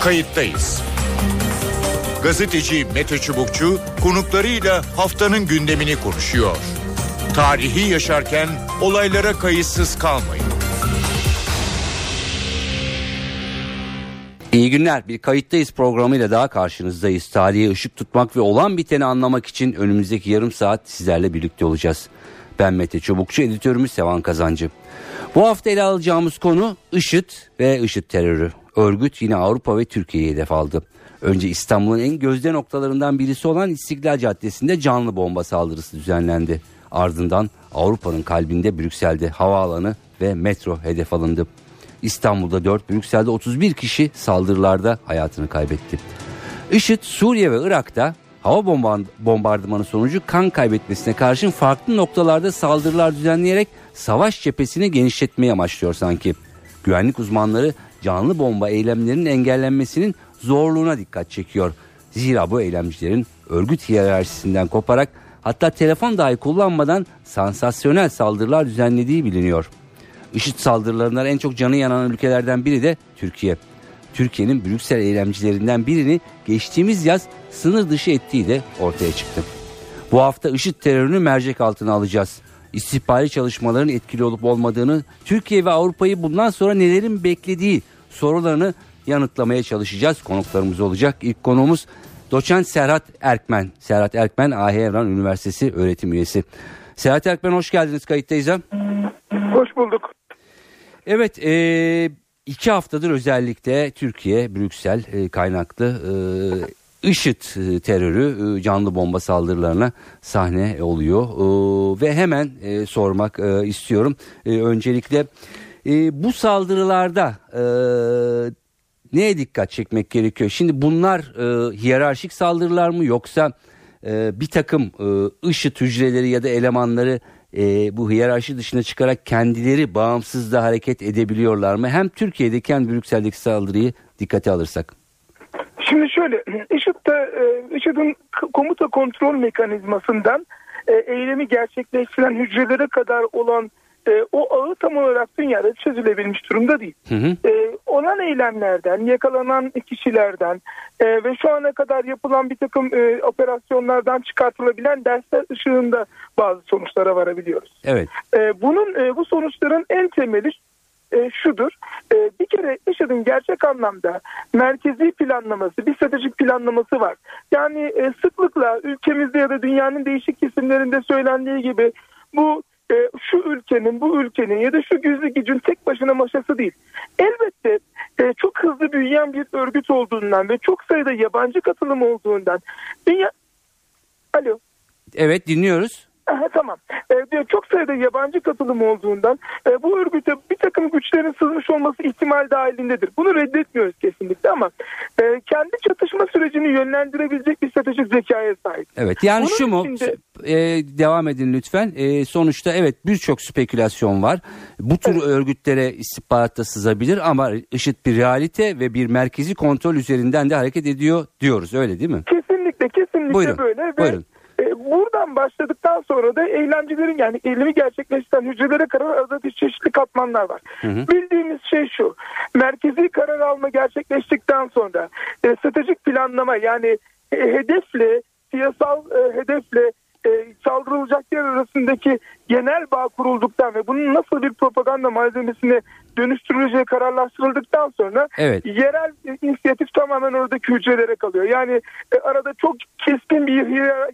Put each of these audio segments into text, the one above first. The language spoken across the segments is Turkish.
Kayıttayız. Gazeteci Mete Çubukçu konuklarıyla haftanın gündemini konuşuyor. Tarihi yaşarken olaylara kayıtsız kalmayın. İyi günler. Bir kayıttayız programıyla daha karşınızdayız. Tarihe ışık tutmak ve olan biteni anlamak için önümüzdeki yarım saat sizlerle birlikte olacağız. Ben Mete Çubukçu, editörümüz Sevan Kazancı. Bu hafta ele alacağımız konu IŞİD ve IŞİD terörü. Örgüt yine Avrupa ve Türkiye'yi hedef aldı. Önce İstanbul'un en gözde noktalarından birisi olan İstiklal Caddesi'nde canlı bomba saldırısı düzenlendi. Ardından Avrupa'nın kalbinde Brüksel'de havaalanı ve metro hedef alındı. İstanbul'da 4, Brüksel'de 31 kişi saldırılarda hayatını kaybetti. IŞİD Suriye ve Irak'ta hava bombardımanı sonucu kan kaybetmesine karşın farklı noktalarda saldırılar düzenleyerek savaş cephesini genişletmeye amaçlıyor sanki. Güvenlik uzmanları canlı bomba eylemlerinin engellenmesinin zorluğuna dikkat çekiyor. Zira bu eylemcilerin örgüt hiyerarşisinden koparak hatta telefon dahi kullanmadan sansasyonel saldırılar düzenlediği biliniyor. IŞİD saldırılarından en çok canı yanan ülkelerden biri de Türkiye. Türkiye'nin Brüksel eylemcilerinden birini geçtiğimiz yaz sınır dışı ettiği de ortaya çıktı. Bu hafta IŞİD terörünü mercek altına alacağız. İstihbari çalışmaların etkili olup olmadığını, Türkiye ve Avrupa'yı bundan sonra nelerin beklediği sorularını yanıtlamaya çalışacağız. Konuklarımız olacak. İlk konuğumuz doçent Serhat Erkmen. Serhat Erkmen AH Evran Üniversitesi öğretim üyesi. Serhat Erkmen hoş geldiniz kayıttayız. Hoş bulduk. Evet e, iki haftadır özellikle Türkiye Brüksel e, kaynaklı e, IŞİD e, terörü e, canlı bomba saldırılarına sahne oluyor e, ve hemen sormak istiyorum. Öncelikle e, bu saldırılarda e, neye dikkat çekmek gerekiyor? Şimdi bunlar e, hiyerarşik saldırılar mı yoksa e, bir takım e, IŞİD hücreleri ya da elemanları e, bu hiyerarşi dışına çıkarak kendileri bağımsız da hareket edebiliyorlar mı? Hem Türkiye'deki hem Brüksel'deki saldırıyı dikkate alırsak. Şimdi şöyle IŞİD'de e, IŞİD'in komuta kontrol mekanizmasından e, eylemi gerçekleştiren hücrelere kadar olan e, o ağı tam olarak dünyada çözülebilmiş durumda değil. Hı hı. E, olan eylemlerden, yakalanan kişilerden e, ve şu ana kadar yapılan bir takım e, operasyonlardan çıkartılabilen dersler ışığında bazı sonuçlara varabiliyoruz. Evet. E, bunun e, bu sonuçların en temeli e, şudur. E, bir kere IŞİD'in gerçek anlamda merkezi planlaması, bir stratejik planlaması var. Yani e, sıklıkla ülkemizde ya da dünyanın değişik kesimlerinde söylendiği gibi bu e, şu ülkenin, bu ülkenin ya da şu gizli gücün tek başına maşası değil. Elbette e, çok hızlı büyüyen bir örgüt olduğundan ve çok sayıda yabancı katılım olduğundan dünya... Alo. Evet dinliyoruz. Aha, tamam. Ee, çok sayıda yabancı katılım olduğundan e, bu örgüte bir takım güçlerin sızmış olması ihtimal dahilindedir. Bunu reddetmiyoruz kesinlikle ama e, kendi çatışma sürecini yönlendirebilecek bir stratejik zekaya sahip. Evet yani Bunun şu mu içinde... e, devam edin lütfen. E, sonuçta evet birçok spekülasyon var. Bu tür evet. örgütlere istihbaratta sızabilir ama IŞİD bir realite ve bir merkezi kontrol üzerinden de hareket ediyor diyoruz öyle değil mi? Kesinlikle kesinlikle Buyurun. böyle. Ve Buyurun. E, buradan başladıktan sonra da eylemcilerin yani eylemi gerçekleştiren hücrelere kadar arada bir çeşitli katmanlar var. Hı hı. Bildiğimiz şey şu. Merkezi karar alma gerçekleştikten sonra e, stratejik planlama yani e, hedefle siyasal e, hedefle e, saldırılacak yer arasındaki genel bağ kurulduktan ve bunun nasıl bir propaganda malzemesine dönüştürüleceği kararlaştırıldıktan sonra evet. yerel inisiyatif tamamen oradaki hücrelere kalıyor. Yani e, arada çok keskin bir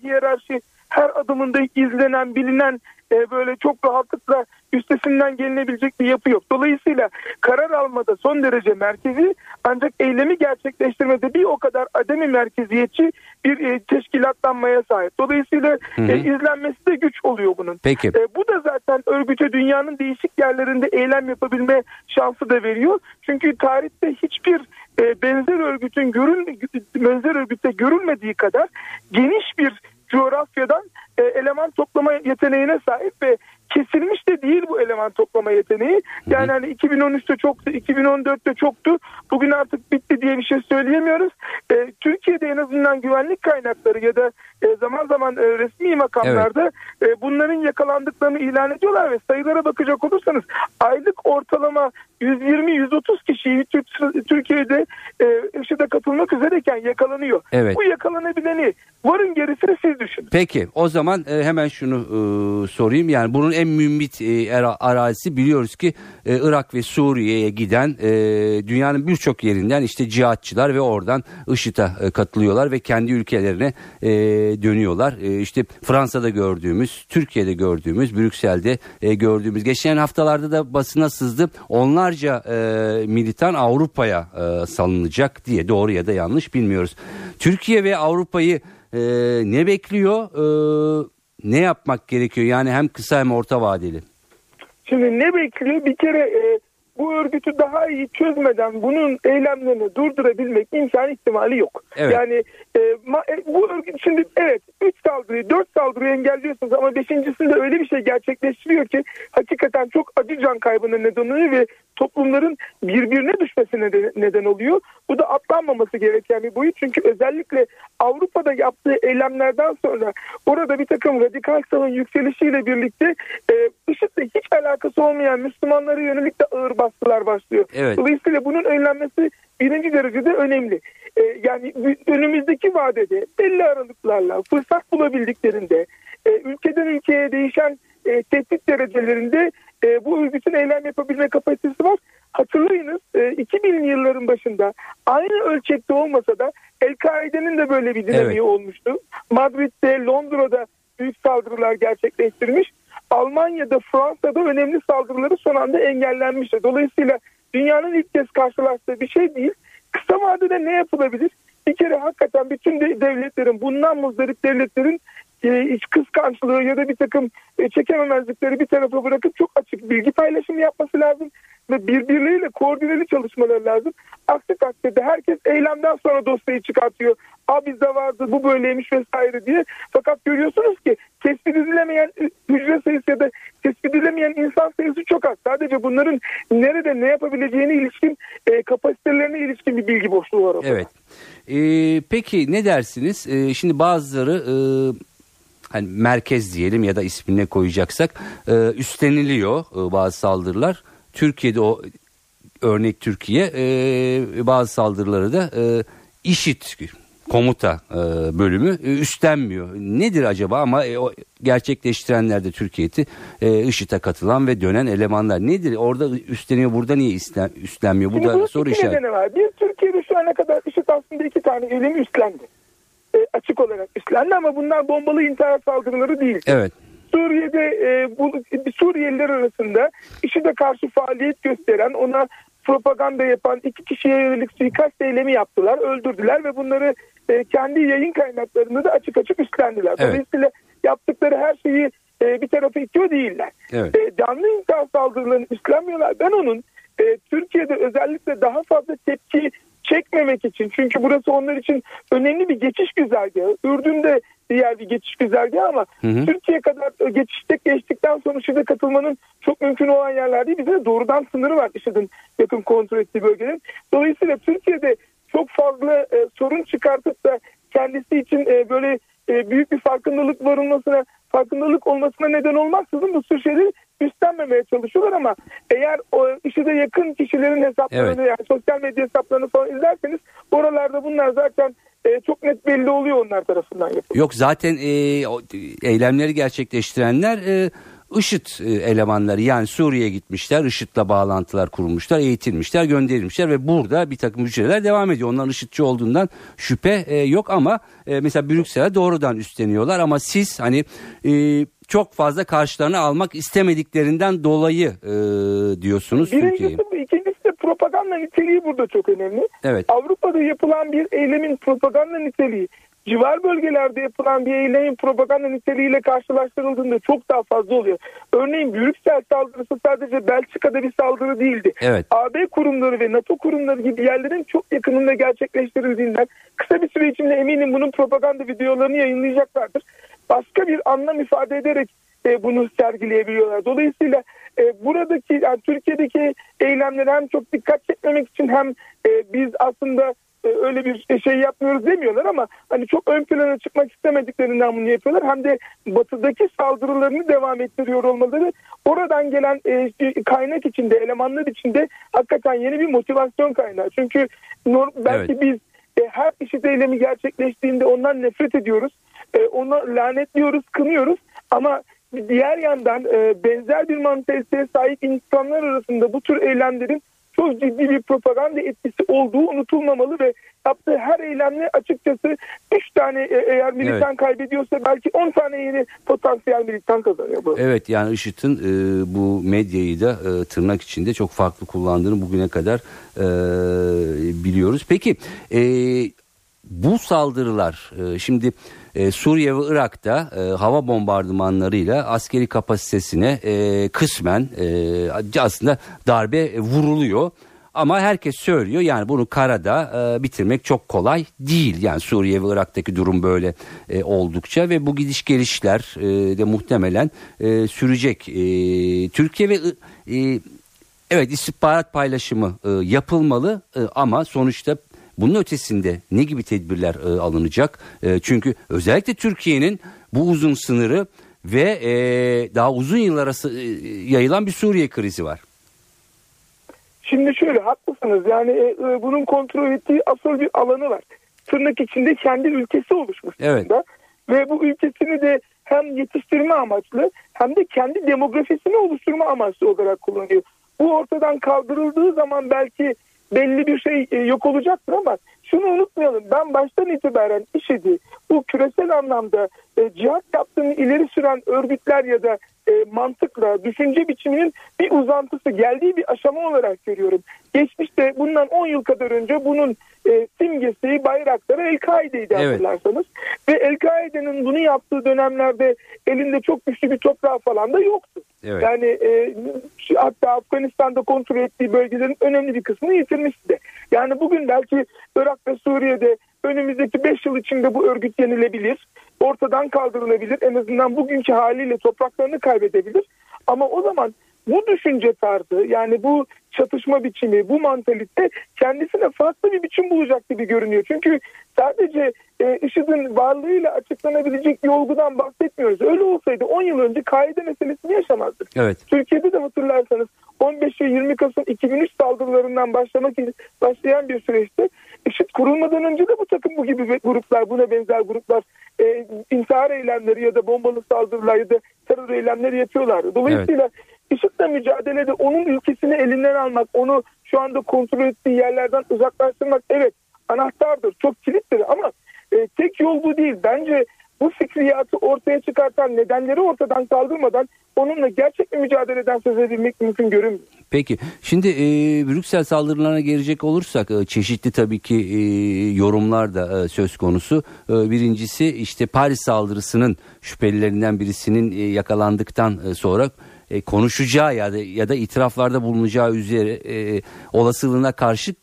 hiyerarşi her adımında izlenen, bilinen e, böyle çok rahatlıkla üstesinden gelinebilecek bir yapı yok. Dolayısıyla karar almada son derece merkezi ancak eylemi gerçekleştirmede bir o kadar ademi merkeziyetçi bir e, teşkilatlanmaya sahip. Dolayısıyla hı hı. E, izlenmesi de güç oluyor bunun. Peki. E, bu da zaten örgüte dünyanın değişik yerlerinde eylem yapabilme şansı da veriyor. Çünkü tarihte hiçbir e, benzer örgütün görün benzer örgütte görülmediği kadar geniş bir coğrafyadan e, eleman toplama yeteneğine sahip ve kesilmiş de değil bu eleman toplama yeteneği. Yani hani 2013'te çoktu, 2014'te çoktu. Bugün artık bitti diye bir şey söyleyemiyoruz. E, Türkiye'de en azından güvenlik kaynakları ya da e, zaman zaman e, resmi makamlarda evet. e, bunların yakalandıklarını ilan ediyorlar ve sayılara bakacak olursanız aylık ortalama 120-130 kişiyi Türkiye'de e, IŞİD'e katılmak üzereyken yakalanıyor. Evet. Bu yakalanabileni varın gerisini siz düşünün. Peki o zaman e, hemen şunu e, sorayım. Yani bunun en mümbit e, arazisi biliyoruz ki e, Irak ve Suriye'ye giden e, dünyanın birçok yerinden işte cihatçılar ve oradan IŞİD'e e, katılıyorlar ve kendi ülkelerine e, dönüyorlar. E, işte Fransa'da gördüğümüz, Türkiye'de gördüğümüz, Brüksel'de e, gördüğümüz. Geçen haftalarda da basına sızdı. Onlarca e, militan Avrupa'ya e, salınacak diye doğru ya da yanlış bilmiyoruz. Türkiye ve Avrupa'yı e, ne bekliyor? E, ne yapmak gerekiyor? Yani hem kısa hem orta vadeli. Şimdi ne bekliyor? Bir kere e, bu örgütü daha iyi çözmeden bunun eylemlerini durdurabilmek imkan ihtimali yok. Evet. Yani e, ma, e, bu örgüt şimdi evet 3 saldırıyı 4 saldırıyı engelliyorsunuz ama beşincisinde öyle bir şey gerçekleştiriyor ki hakikaten çok acı can kaybına neden oluyor ve toplumların birbirine düşmesine de, neden oluyor. Bu da atlanmaması gereken bir boyut çünkü özellikle Avrupa'da yaptığı eylemlerden sonra orada bir takım radikal sağın yükselişiyle birlikte e, IŞİD'le hiç alakası olmayan Müslümanlara yönelik de ağır baskılar başlıyor. Evet. Dolayısıyla bunun önlenmesi birinci derecede önemli. Ee, yani önümüzdeki vadede belli aralıklarla fırsat bulabildiklerinde e, ülkeden ülkeye değişen e, tehdit derecelerinde e, bu örgütün eylem yapabilme kapasitesi var. Hatırlayınız e, 2000'li yılların başında aynı ölçekte olmasa da El-Kaide'nin de böyle bir dinamiği evet. olmuştu. Madrid'de, Londra'da büyük saldırılar gerçekleştirmiş. Almanya'da, Fransa'da önemli saldırıları son anda engellenmişti. Dolayısıyla dünyanın ilk kez karşılaştığı bir şey değil. Kısa vadede ne yapılabilir? Bir kere hakikaten bütün devletlerin, bundan muzdarip devletlerin e, iç kıskançlığı ya da bir takım e, çekememezlikleri bir tarafa bırakıp çok açık bilgi paylaşımı yapması lazım ve birbirleriyle koordineli çalışmaları lazım. Aksi takdirde herkes eylemden sonra dosyayı çıkartıyor. A bizde vardı bu böyleymiş vesaire diye. Fakat görüyorsunuz ki tespit edilemeyen hücre sayısı ya da tespit edilemeyen insan sayısı çok az. Sadece bunların nerede ne yapabileceğine ilişkin e, kapasitelerine ilişkin bir bilgi boşluğu var. Orada. Evet. Ee, peki ne dersiniz? Ee, şimdi bazıları e, hani merkez diyelim ya da ismine koyacaksak e, üstleniliyor e, bazı saldırılar. Türkiye'de o örnek Türkiye e, bazı saldırıları da e, işit komuta e, bölümü e, üstlenmiyor. Nedir acaba ama e, o gerçekleştirenler de Türkiye'de e, IŞİD'e katılan ve dönen elemanlar. Nedir? Orada üstleniyor burada niye üstlen, üstlenmiyor? Bu da soru işareti. var. Bir Türkiye'de şu ana kadar IŞİD aslında iki tane elimi üstlendi. E, açık olarak üstlendi ama bunlar bombalı intihar saldırıları değil. Evet. Suriye'de e, bu Suriyeliler arasında IŞİD'e karşı faaliyet gösteren ona propaganda yapan iki kişiye yönelik suikast eylemi yaptılar, öldürdüler ve bunları e, kendi yayın kaynaklarını da açık açık üstlendiler. Evet. Dolayısıyla yaptıkları her şeyi e, bir tarafa itiyor değiller. Evet. E, canlı intihar saldırılarını üstlenmiyorlar. Ben onun e, Türkiye'de özellikle daha fazla tepki çekmemek için çünkü burası onlar için önemli bir geçiş güzergahı. Ürdün'de diğer bir geçiş güzergahı ama hı hı. Türkiye kadar geçişte geçtikten sonra IŞİD'e katılmanın çok mümkün olan yerler değil. Bize doğrudan sınırı var IŞİD'in yakın kontrol ettiği bölgenin. Dolayısıyla Türkiye'de çok fazla e, sorun çıkartıp da kendisi için e, böyle e, büyük bir farkındalık varılmasına, farkındalık olmasına neden olmaksızın bu tür şeyleri üstlenmemeye çalışıyorlar ama eğer o işe de yakın kişilerin hesaplarını evet. yani sosyal medya hesaplarını falan izlerseniz oralarda bunlar zaten e, çok net belli oluyor onlar tarafından yapılıyor. Yok zaten e, eylemleri gerçekleştirenler e, IŞİD e, elemanları yani Suriye'ye gitmişler IŞİD'le bağlantılar kurmuşlar eğitilmişler gönderilmişler ve burada bir takım hücreler devam ediyor. Onların IŞİD'ci olduğundan şüphe e, yok ama e, mesela Brüksel'e doğrudan üstleniyorlar ama siz hani e, çok fazla karşılarına almak istemediklerinden dolayı e, diyorsunuz Türkiye'yi. Propaganda niteliği burada çok önemli. Evet. Avrupa'da yapılan bir eylemin propaganda niteliği civar bölgelerde yapılan bir eylemin propaganda niteliğiyle karşılaştırıldığında çok daha fazla oluyor. Örneğin Brüksel saldırısı sadece Belçika'da bir saldırı değildi. Evet. AB kurumları ve NATO kurumları gibi yerlerin çok yakınında gerçekleştirildiğinden kısa bir süre içinde eminim bunun propaganda videolarını yayınlayacaklardır. Başka bir anlam ifade ederek e, bunu sergileyebiliyorlar. Dolayısıyla e, buradaki yani Türkiye'deki eylemlere hem çok dikkat çekmemek için hem e, biz aslında e, öyle bir şey yapmıyoruz demiyorlar ama hani çok ön plana çıkmak istemediklerinden bunu yapıyorlar. Hem de batıdaki saldırılarını devam ettiriyor olmaları oradan gelen e, kaynak içinde, elemanlar içinde hakikaten yeni bir motivasyon kaynağı. Çünkü belki evet. biz e, her işit eylemi gerçekleştiğinde ondan nefret ediyoruz. E, onu lanetliyoruz, kınıyoruz ama diğer yandan e, benzer bir mantaliteye sahip insanlar arasında bu tür eylemlerin çok ciddi bir propaganda etkisi olduğu unutulmamalı ve yaptığı her eylemle açıkçası 3 tane e, eğer militan evet. kaybediyorsa belki 10 tane yeni potansiyel militan kazanıyor bu. Evet yani IŞİD'in e, bu medyayı da e, tırnak içinde çok farklı kullandığını bugüne kadar e, biliyoruz. Peki e, bu saldırılar e, şimdi e, Suriye ve Irak'ta e, hava bombardımanlarıyla askeri kapasitesine e, kısmen aslında darbe vuruluyor. Ama herkes söylüyor yani bunu karada e, bitirmek çok kolay değil. Yani Suriye ve Irak'taki durum böyle e, oldukça ve bu gidiş gelişler e, de muhtemelen e, sürecek. E, Türkiye ve e, evet istihbarat paylaşımı e, yapılmalı e, ama sonuçta bunun ötesinde ne gibi tedbirler e, alınacak? E, çünkü özellikle Türkiye'nin bu uzun sınırı ve e, daha uzun yıllara e, yayılan bir Suriye krizi var. Şimdi şöyle haklısınız yani e, e, bunun kontrol ettiği asıl bir alanı var. Tırnak içinde kendi ülkesi oluşmuş. Evet. Ve bu ülkesini de hem yetiştirme amaçlı hem de kendi demografisini oluşturma amaçlı olarak kullanıyor. Bu ortadan kaldırıldığı zaman belki belli bir şey e, yok olacaktır ama şunu unutmayalım. Ben baştan itibaren IŞİD'i bu küresel anlamda e, cihat yaptığını ileri süren örgütler ya da e, mantıkla düşünce biçiminin bir uzantısı geldiği bir aşama olarak görüyorum. Geçmişte bundan 10 yıl kadar önce bunun e, simgesi bayrakları El-Kaide'ydi evet. hatırlarsanız. Ve El-Kaide'nin bunu yaptığı dönemlerde elinde çok güçlü bir toprağı falan da yoktu. Evet. Yani e, hatta Afganistan'da kontrol ettiği bölgelerin önemli bir kısmını yitirmişti de. Yani bugün belki Irak ve Suriye'de önümüzdeki 5 yıl içinde bu örgüt yenilebilir. Ortadan kaldırılabilir. En azından bugünkü haliyle topraklarını kaybedebilir. Ama o zaman bu düşünce tarzı yani bu çatışma biçimi, bu mantalite kendisine farklı bir biçim bulacak gibi görünüyor. Çünkü sadece e, IŞİD'in varlığıyla açıklanabilecek bir olgudan bahsetmiyoruz. Öyle olsaydı 10 yıl önce kaide meselesini yaşamazdık. Evet. Türkiye'de de hatırlarsanız 15 ve 20 Kasım 2003 saldırılarından başlamak başlayan bir süreçte IŞİD kurulmadan önce de bu takım bu gibi gruplar, buna benzer gruplar e, intihar eylemleri ya da bombalı saldırılar ya da terör eylemleri yapıyorlardı. Dolayısıyla evet. IŞİD'le mücadelede onun ülkesini elinden almak, onu şu anda kontrol ettiği yerlerden uzaklaştırmak evet anahtardır, çok kilittir ama e, tek yol bu değil. Bence bu fikriyatı ortaya çıkartan nedenleri ortadan kaldırmadan onunla gerçek bir mücadeleden söz edilmek mümkün görünmüyor. Peki şimdi e, Brüksel saldırılarına gelecek olursak e, çeşitli tabii ki e, yorumlar da e, söz konusu. E, birincisi işte Paris saldırısının şüphelilerinden birisinin e, yakalandıktan e, sonra e, konuşacağı ya da ya da itiraflarda bulunacağı üzere e, olasılığına karşı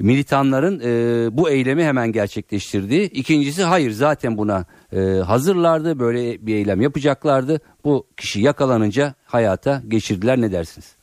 militanların e, bu eylemi hemen gerçekleştirdi. İkincisi hayır zaten buna e, hazırlardı böyle bir eylem yapacaklardı. Bu kişi yakalanınca hayata geçirdiler ne dersiniz?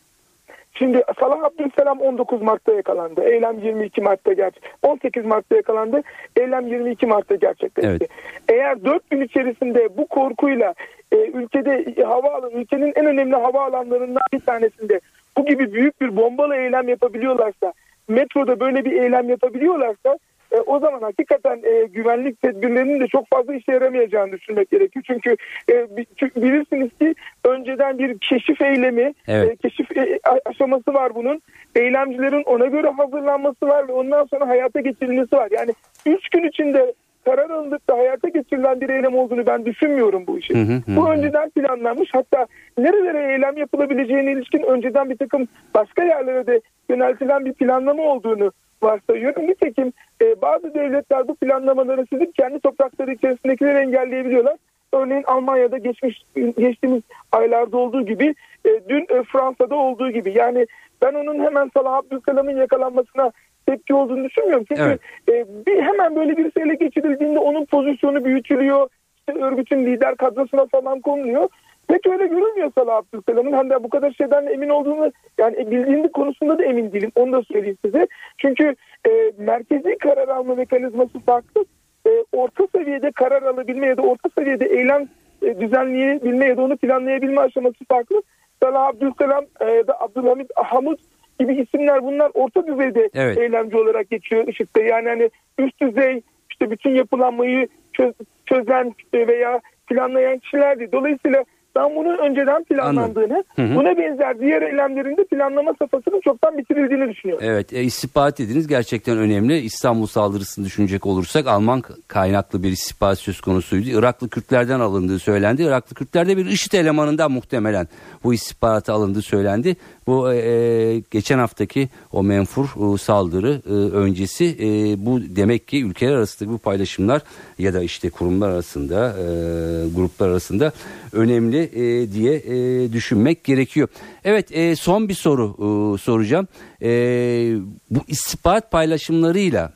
Şimdi Salah Abdülselam 19 Mart'ta yakalandı. Eylem 22 Mart'ta gerçek. 18 Mart'ta yakalandı. Eylem 22 Mart'ta gerçekleşti. Evet. Eğer 4 gün içerisinde bu korkuyla e, ülkede hava ülkenin en önemli hava alanlarından bir tanesinde bu gibi büyük bir bombalı eylem yapabiliyorlarsa, metroda böyle bir eylem yapabiliyorlarsa e, o zaman hakikaten e, güvenlik tedbirlerinin de çok fazla işe yaramayacağını düşünmek gerekiyor. Çünkü e, bilirsiniz ki önceden bir keşif eylemi, evet. e, keşif e, aşaması var bunun. Eylemcilerin ona göre hazırlanması var ve ondan sonra hayata geçirilmesi var. Yani 3 gün içinde karar alınıp da hayata geçirilen bir eylem olduğunu ben düşünmüyorum bu işin. Hı hı hı. Bu önceden planlanmış hatta nerelere eylem yapılabileceğine ilişkin önceden bir takım başka yerlere de yöneltilen bir planlama olduğunu varsayıyorum. Nitekim e, bazı devletler bu planlamaları sizin kendi toprakları içerisindekileri engelleyebiliyorlar. Örneğin Almanya'da geçmiş geçtiğimiz aylarda olduğu gibi e, dün e, Fransa'da olduğu gibi yani ben onun hemen Salah Abdülselam'ın yakalanmasına tepki olduğunu düşünmüyorum. Çünkü evet. e, bir hemen böyle birisi ele geçirildiğinde onun pozisyonu büyütülüyor. İşte örgütün lider kadrosuna falan konuluyor. Pek öyle görünmüyor Salah Abdülselam'ın. De bu kadar şeyden emin olduğunu yani bildiğinde konusunda da emin değilim. Onu da söyleyeyim size. Çünkü e, merkezi karar alma mekanizması farklı. E, orta seviyede karar alabilme ya da orta seviyede eylem e, düzenleyebilme ya da onu planlayabilme aşaması farklı. Salah Abdülselam e, da Abdülhamid Hamud gibi isimler bunlar orta düzeyde evet. eylemci olarak geçiyor IŞİD'de. Yani hani üst düzey işte bütün yapılanmayı çöz, çözen veya planlayan kişilerdi. Dolayısıyla ben bunun önceden planlandığını, hı hı. buna benzer diğer eylemlerinde planlama safhasının çoktan bitirildiğini düşünüyorum. Evet, e, istihbarat ediniz gerçekten önemli. İstanbul saldırısını düşünecek olursak Alman kaynaklı bir istihbarat söz konusuydu. Iraklı Kürtlerden alındığı söylendi. Iraklı Kürtlerde bir IŞİD elemanından muhtemelen bu istihbarata alındığı söylendi. Bu e, e, geçen haftaki o menfur e, saldırı e, öncesi e, bu demek ki ülkeler arasında bu paylaşımlar ya da işte kurumlar arasında e, gruplar arasında önemli e, diye e, düşünmek gerekiyor. Evet e, son bir soru e, soracağım. E, bu istihbarat paylaşımlarıyla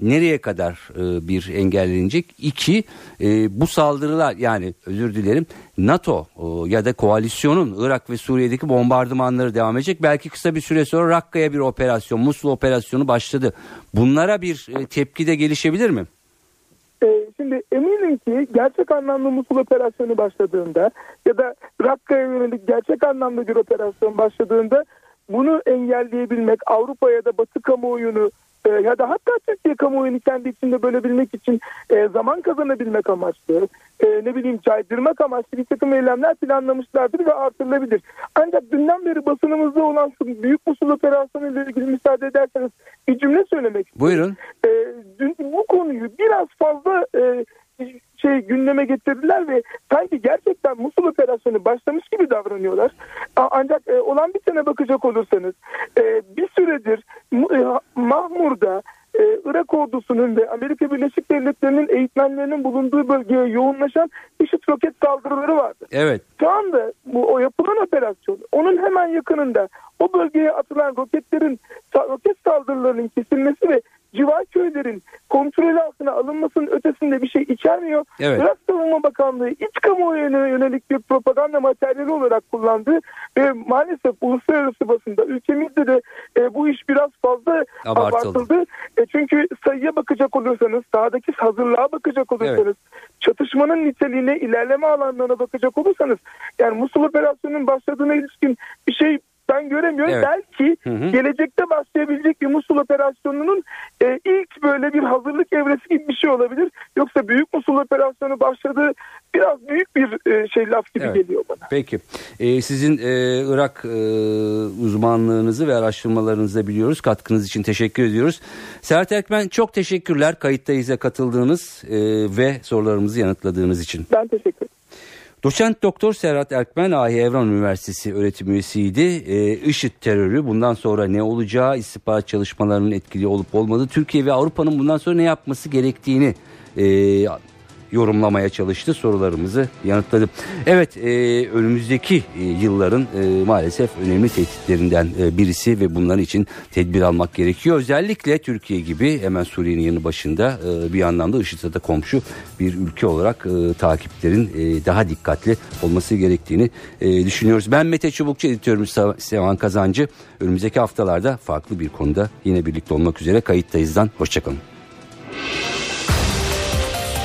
nereye kadar e, bir engellenecek? İki, e, bu saldırılar yani özür dilerim NATO e, ya da koalisyonun Irak ve Suriye'deki bombardımanları devam edecek. Belki kısa bir süre sonra Rakka'ya bir operasyon, Musul operasyonu başladı. Bunlara bir e, tepki de gelişebilir mi? E, şimdi eminim ki gerçek anlamda Musul operasyonu başladığında ya da Rakka'ya yönelik gerçek anlamda bir operasyon başladığında bunu engelleyebilmek Avrupa ya da Batı kamuoyunu e, ya da hatta Türkiye kamuoyunu kendi içinde bölebilmek için e, zaman kazanabilmek amaçlı, e, ne bileyim caydırmak amaçlı bir takım eylemler planlamışlardır ve artırılabilir. Ancak dünden beri basınımızda olan şu Büyük Musul Operasyonu ile ilgili müsaade ederseniz bir cümle söylemek istiyorum. Buyurun. E, dün, konuyu biraz fazla e, şey gündeme getirdiler ve sanki gerçekten Musul operasyonu başlamış gibi davranıyorlar. Ancak e, olan bitene bakacak olursanız e, bir süredir e, Mahmur'da e, Irak ordusunun ve Amerika Birleşik Devletleri'nin eğitmenlerinin bulunduğu bölgeye yoğunlaşan IŞİD roket saldırıları vardı. Evet. Şu anda bu o yapılan operasyon onun hemen yakınında o bölgeye atılan roketlerin roket saldırılarının kesilmesi ve civar köylerin kontrol altına alınmasının ötesinde bir şey içermiyor. Evet. Irak Savunma Bakanlığı iç kamuoyuna yönelik bir propaganda materyali olarak kullandı ve maalesef uluslararası basında ülkemizde de e, bu iş biraz fazla abartıldı. abartıldı. E, çünkü sayıya bakacak olursanız, sahadaki hazırlığa bakacak olursanız, evet. çatışmanın niteliğine, ilerleme alanlarına bakacak olursanız, yani Musul operasyonunun başladığına ilişkin bir şey ben göremiyorum. Evet. Belki hı hı. gelecekte başlayabilecek bir Musul operasyonunun e, ilk böyle bir hazırlık evresi gibi bir şey olabilir. Yoksa Büyük Musul operasyonu başladığı biraz büyük bir e, şey laf gibi evet. geliyor bana. Peki. Ee, sizin e, Irak e, uzmanlığınızı ve araştırmalarınızı da biliyoruz. Katkınız için teşekkür ediyoruz. Serhat Erkmen çok teşekkürler kayıttayıza katıldığınız e, ve sorularımızı yanıtladığınız için. Ben teşekkür ederim. Doçent Doktor Serhat Erkmen Ahi Evran Üniversitesi öğretim üyesiydi. Ee, IŞİD terörü bundan sonra ne olacağı, istihbarat çalışmalarının etkili olup olmadığı, Türkiye ve Avrupa'nın bundan sonra ne yapması gerektiğini e, yorumlamaya çalıştı. Sorularımızı yanıtladı. Evet e, önümüzdeki e, yılların e, maalesef önemli tehditlerinden e, birisi ve bunların için tedbir almak gerekiyor. Özellikle Türkiye gibi hemen Suriye'nin yanı başında e, bir anlamda IŞİD'e komşu bir ülke olarak e, takiplerin e, daha dikkatli olması gerektiğini e, düşünüyoruz. Ben Mete Çubukçu editörümüz Sevan Kazancı. Önümüzdeki haftalarda farklı bir konuda yine birlikte olmak üzere kayıttayızdan. Hoşçakalın